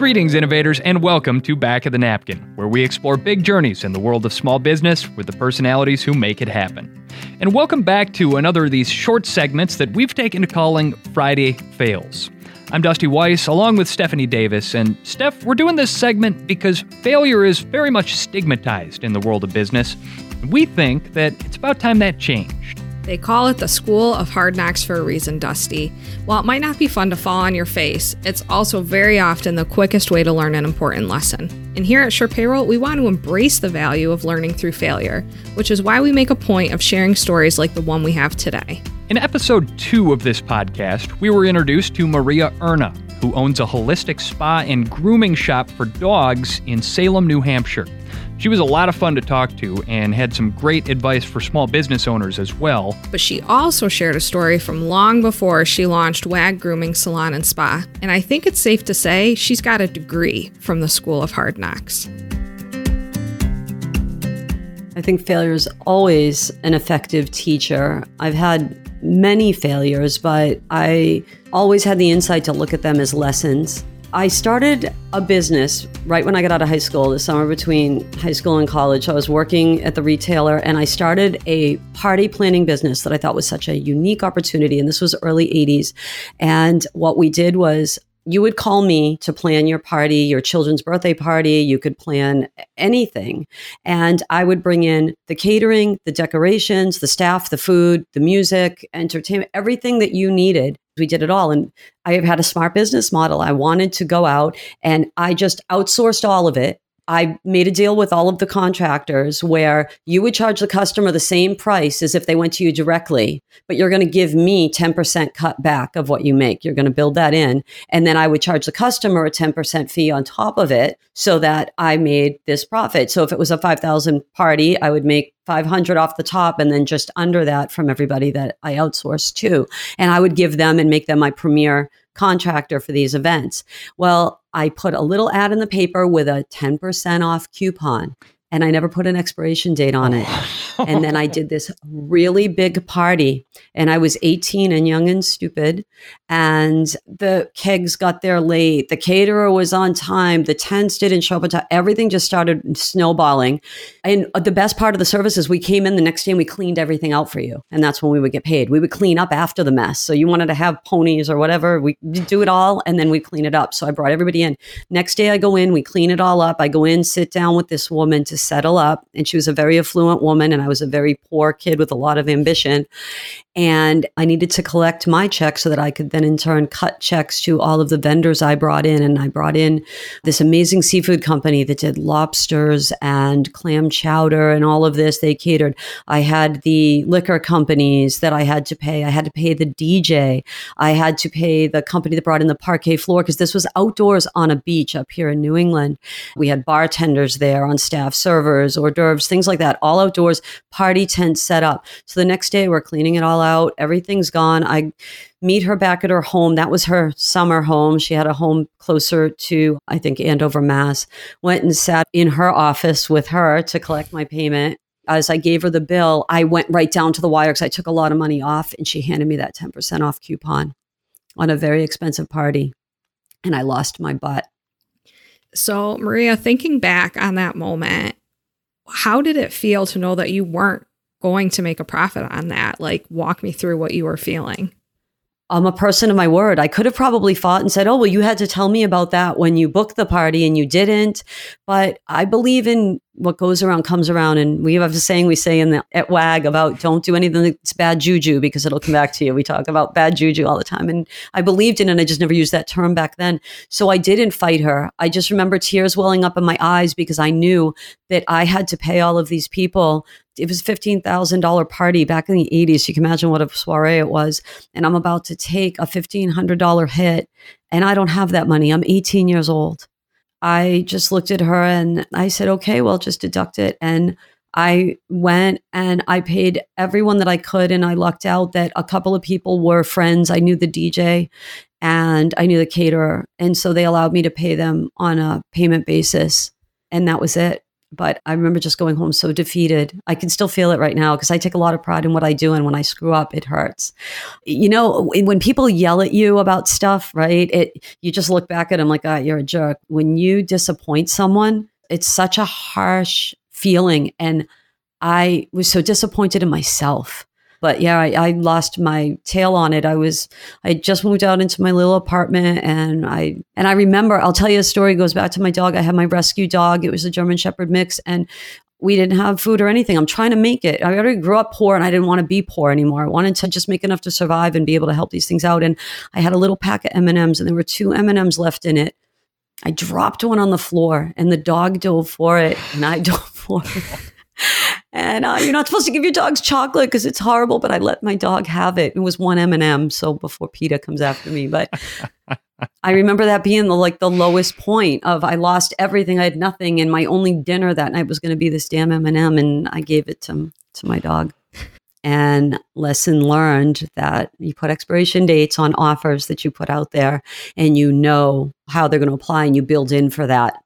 Greetings, innovators, and welcome to Back of the Napkin, where we explore big journeys in the world of small business with the personalities who make it happen. And welcome back to another of these short segments that we've taken to calling Friday Fails. I'm Dusty Weiss, along with Stephanie Davis. And Steph, we're doing this segment because failure is very much stigmatized in the world of business. We think that it's about time that changed. They call it the School of Hard Knocks for a reason, Dusty. While it might not be fun to fall on your face, it's also very often the quickest way to learn an important lesson. And here at SurePayroll, we want to embrace the value of learning through failure, which is why we make a point of sharing stories like the one we have today. In episode two of this podcast, we were introduced to Maria Erna, who owns a holistic spa and grooming shop for dogs in Salem, New Hampshire. She was a lot of fun to talk to and had some great advice for small business owners as well. But she also shared a story from long before she launched WAG Grooming Salon and Spa. And I think it's safe to say she's got a degree from the School of Hard Knocks. I think failure is always an effective teacher. I've had many failures, but I always had the insight to look at them as lessons I started a business right when I got out of high school, the summer between high school and college. I was working at the retailer and I started a party planning business that I thought was such a unique opportunity. And this was early 80s. And what we did was you would call me to plan your party, your children's birthday party. You could plan anything. And I would bring in the catering, the decorations, the staff, the food, the music, entertainment, everything that you needed we did it all. And I have had a smart business model. I wanted to go out and I just outsourced all of it. I made a deal with all of the contractors where you would charge the customer the same price as if they went to you directly, but you're going to give me 10% cut back of what you make. You're going to build that in. And then I would charge the customer a 10% fee on top of it so that I made this profit. So if it was a 5,000 party, I would make 500 off the top and then just under that from everybody that I outsourced to. And I would give them and make them my premier contractor for these events. Well, I put a little ad in the paper with a 10% off coupon and I never put an expiration date on it. Oh. and then I did this really big party, and I was 18 and young and stupid. And the kegs got there late. The caterer was on time. The tents didn't show up on time. Everything just started snowballing. And the best part of the service is we came in the next day and we cleaned everything out for you. And that's when we would get paid. We would clean up after the mess. So you wanted to have ponies or whatever, we do it all and then we clean it up. So I brought everybody in. Next day I go in, we clean it all up. I go in, sit down with this woman to settle up. And she was a very affluent woman, and I was a very poor kid with a lot of ambition. And I needed to collect my check so that I could then in turn cut checks to all of the vendors I brought in. And I brought in this amazing seafood company that did lobsters and clam chowder and all of this. They catered. I had the liquor companies that I had to pay. I had to pay the DJ. I had to pay the company that brought in the parquet floor because this was outdoors on a beach up here in New England. We had bartenders there on staff, servers, hors d'oeuvres, things like that, all outdoors, party tent set up. So the next day we're cleaning it all out. Everything's gone. I meet her back at her home. That was her summer home. She had a home closer to, I think, Andover, Mass. Went and sat in her office with her to collect my payment. As I gave her the bill, I went right down to the wire because I took a lot of money off and she handed me that 10% off coupon on a very expensive party. And I lost my butt. So, Maria, thinking back on that moment, how did it feel to know that you weren't going to make a profit on that? Like, walk me through what you were feeling. I'm a person of my word. I could have probably fought and said, Oh, well, you had to tell me about that when you booked the party and you didn't. But I believe in what goes around comes around. And we have a saying we say in the, at WAG about don't do anything that's bad juju because it'll come back to you. We talk about bad juju all the time. And I believed in it. And I just never used that term back then. So I didn't fight her. I just remember tears welling up in my eyes because I knew that I had to pay all of these people it was $15,000 party back in the 80s. You can imagine what a soiree it was. And I'm about to take a $1,500 hit and I don't have that money. I'm 18 years old. I just looked at her and I said, okay, well, just deduct it. And I went and I paid everyone that I could. And I lucked out that a couple of people were friends. I knew the DJ and I knew the caterer. And so they allowed me to pay them on a payment basis. And that was it. But I remember just going home so defeated. I can still feel it right now because I take a lot of pride in what I do. And when I screw up, it hurts. You know, when people yell at you about stuff, right? It, you just look back at them like, ah, oh, you're a jerk. When you disappoint someone, it's such a harsh feeling. And I was so disappointed in myself but yeah, I, I, lost my tail on it. I was, I just moved out into my little apartment and I, and I remember, I'll tell you a story, goes back to my dog. I had my rescue dog. It was a German Shepherd mix and we didn't have food or anything. I'm trying to make it. I already grew up poor and I didn't want to be poor anymore. I wanted to just make enough to survive and be able to help these things out. And I had a little pack of M&Ms and there were two M&Ms left in it. I dropped one on the floor and the dog dove for it and I dove for it and uh, you're not supposed to give your dogs chocolate because it's horrible. But I let my dog have it. It was one M and m so before PETA comes after me. But I remember that being the like the lowest point of I lost everything. I had nothing, and my only dinner that night was going to be this damn M and m and I gave it to to my dog. And lesson learned that you put expiration dates on offers that you put out there, and you know how they're going to apply, and you build in for that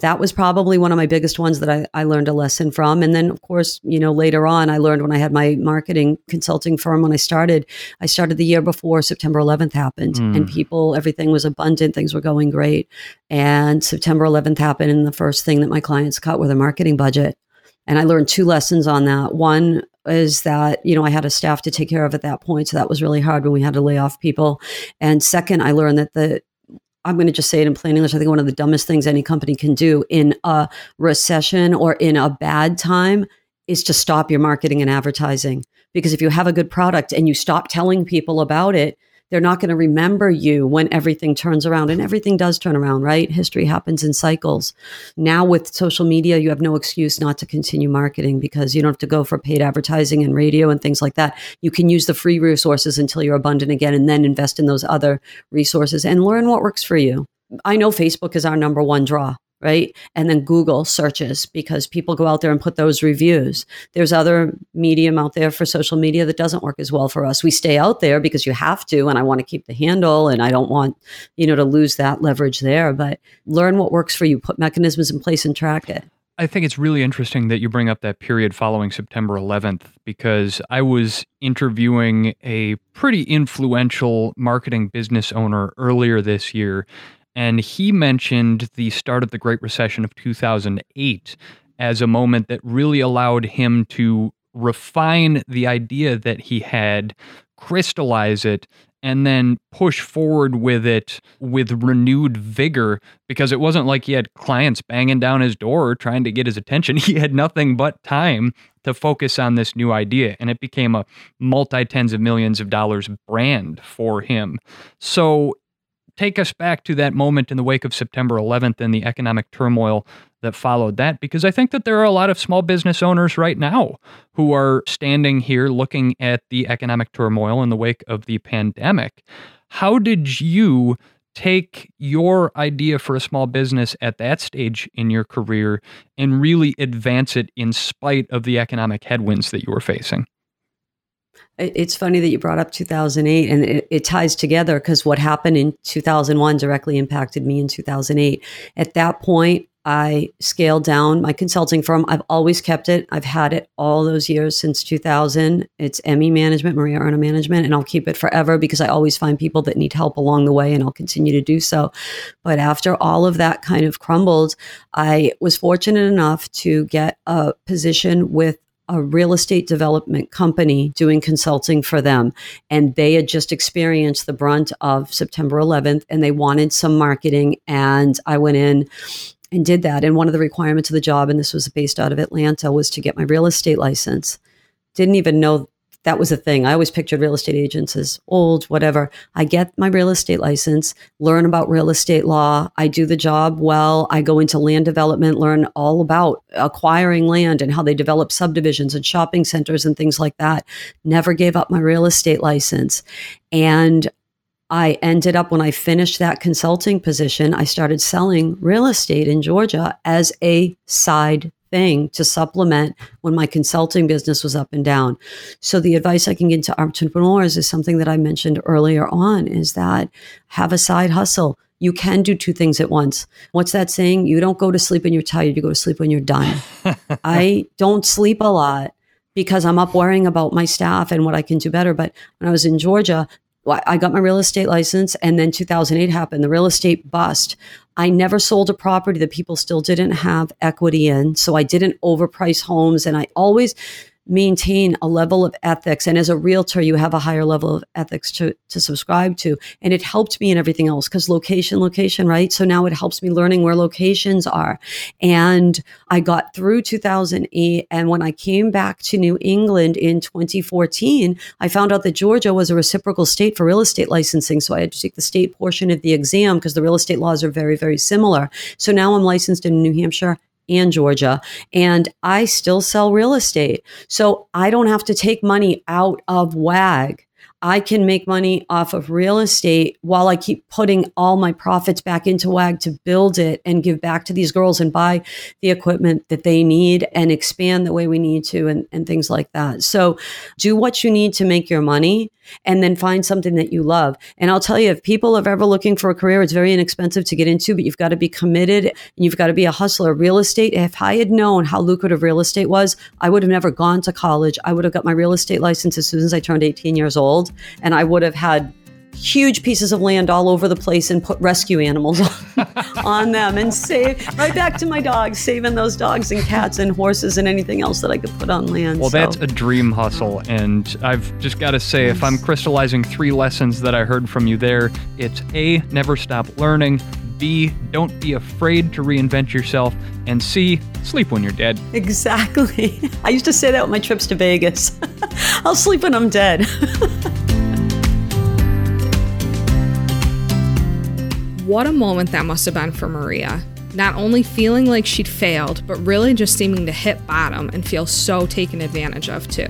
that was probably one of my biggest ones that I, I learned a lesson from. And then, of course, you know, later on, I learned when I had my marketing consulting firm when I started, I started the year before September 11th happened mm. and people, everything was abundant, things were going great. And September 11th happened. And the first thing that my clients cut were their marketing budget. And I learned two lessons on that. One is that, you know, I had a staff to take care of at that point. So that was really hard when we had to lay off people. And second, I learned that the I'm going to just say it in plain English. I think one of the dumbest things any company can do in a recession or in a bad time is to stop your marketing and advertising. Because if you have a good product and you stop telling people about it, they're not going to remember you when everything turns around and everything does turn around right? History happens in cycles. Now with social media you have no excuse not to continue marketing because you don't have to go for paid advertising and radio and things like that. You can use the free resources until you're abundant again and then invest in those other resources and learn what works for you. I know Facebook is our number one draw right? And then Google searches because people go out there and put those reviews. There's other medium out there for social media that doesn't work as well for us. We stay out there because you have to, and I want to keep the handle and I don't want, you know, to lose that leverage there. But learn what works for you, put mechanisms in place and track it. I think it's really interesting that you bring up that period following September 11th because I was interviewing a pretty influential marketing business owner earlier this year and he mentioned the start of the Great Recession of 2008 as a moment that really allowed him to refine the idea that he had, crystallize it, and then push forward with it with renewed vigor because it wasn't like he had clients banging down his door trying to get his attention. He had nothing but time to focus on this new idea, and it became a multi tens of millions of dollars brand for him. So take us back to that moment in the wake of September 11th and the economic turmoil that followed that because I think that there are a lot of small business owners right now who are standing here looking at the economic turmoil in the wake of the pandemic. How did you take your idea for a small business at that stage in your career and really advance it in spite of the economic headwinds that you were facing? It's funny that you brought up 2008 and it, it ties together because what happened in 2001 directly impacted me in 2008. At that point, I scaled down my consulting firm. I've always kept it. I've had it all those years since 2000. It's ME Management, Maria Erna Management, and I'll keep it forever because I always find people that need help along the way and I'll continue to do so. But after all of that kind of crumbled, I was fortunate enough to get a position with a real estate development company doing consulting for them. And they had just experienced the brunt of September 11th and they wanted some marketing. And I went in and did that. And one of the requirements of the job, and this was based out of Atlanta, was to get my real estate license. Didn't even know that was a thing. I always pictured real estate agents as old, whatever. I get my real estate license, learn about real estate law. I do the job well. I go into land development, learn all about acquiring land and how they develop subdivisions and shopping centers and things like that. Never gave up my real estate license. And I ended up, when I finished that consulting position, I started selling real estate in Georgia as a side thing to supplement when my consulting business was up and down. So the advice I can give to entrepreneurs is something that I mentioned earlier on is that have a side hustle. You can do two things at once. What's that saying? You don't go to sleep when you're tired, you go to sleep when you're done. I don't sleep a lot because I'm up worrying about my staff and what I can do better. But when I was in Georgia, I got my real estate license and then 2008 happened, the real estate bust. I never sold a property that people still didn't have equity in. So I didn't overprice homes and I always maintain a level of ethics. And as a realtor, you have a higher level of ethics to, to subscribe to. And it helped me in everything else because location, location, right? So now it helps me learning where locations are. And I got through 2008. And when I came back to New England in 2014, I found out that Georgia was a reciprocal state for real estate licensing. So I had to take the state portion of the exam because the real estate laws are very, very similar. So now I'm licensed in New Hampshire and Georgia. And I still sell real estate. So I don't have to take money out of WAG. I can make money off of real estate while I keep putting all my profits back into WAG to build it and give back to these girls and buy the equipment that they need and expand the way we need to and, and things like that. So do what you need to make your money and then find something that you love. And I'll tell you, if people are ever looking for a career, it's very inexpensive to get into, but you've got to be committed and you've got to be a hustler. Real estate, if I had known how lucrative real estate was, I would have never gone to college. I would have got my real estate license as soon as I turned 18 years old, and I would have had huge pieces of land all over the place and put rescue animals on, on, them and save right back to my dogs, saving those dogs and cats and horses and anything else that I could put on land. Well, so. that's a dream hustle. And I've just got to say, yes. if I'm crystallizing three lessons that I heard from you there, it's A, never stop learning. B, don't be afraid to reinvent yourself. And C, sleep when you're dead. Exactly. I used to say that with my trips to Vegas. I'll sleep when I'm dead. What a moment that must have been for Maria. Not only feeling like she'd failed, but really just seeming to hit bottom and feel so taken advantage of, too.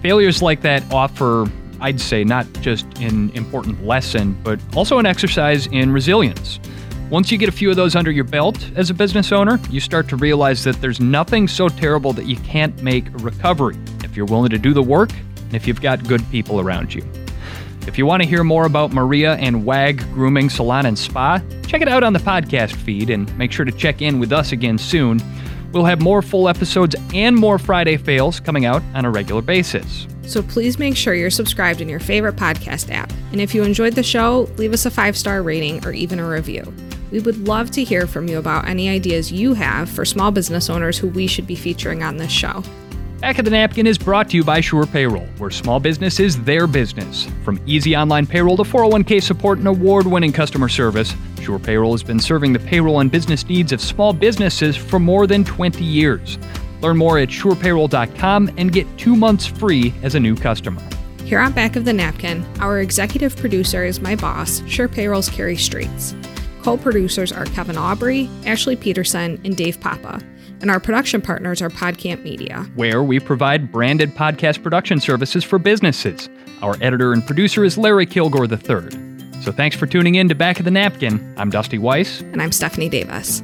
Failures like that offer, I'd say, not just an important lesson, but also an exercise in resilience. Once you get a few of those under your belt as a business owner, you start to realize that there's nothing so terrible that you can't make a recovery if you're willing to do the work and if you've got good people around you. If you want to hear more about Maria and WAG Grooming Salon and Spa, check it out on the podcast feed and make sure to check in with us again soon. We'll have more full episodes and more Friday fails coming out on a regular basis. So please make sure you're subscribed in your favorite podcast app. And if you enjoyed the show, leave us a five star rating or even a review. We would love to hear from you about any ideas you have for small business owners who we should be featuring on this show. Back of the Napkin is brought to you by Sure Payroll, where small business is their business. From easy online payroll to 401k support and award winning customer service, Sure Payroll has been serving the payroll and business needs of small businesses for more than 20 years. Learn more at surepayroll.com and get two months free as a new customer. Here on Back of the Napkin, our executive producer is my boss, Sure Payroll's Carrie Streets. Co producers are Kevin Aubrey, Ashley Peterson, and Dave Papa and our production partners are Podcamp Media, where we provide branded podcast production services for businesses. Our editor and producer is Larry Kilgore III. So thanks for tuning in to Back of the Napkin. I'm Dusty Weiss. And I'm Stephanie Davis.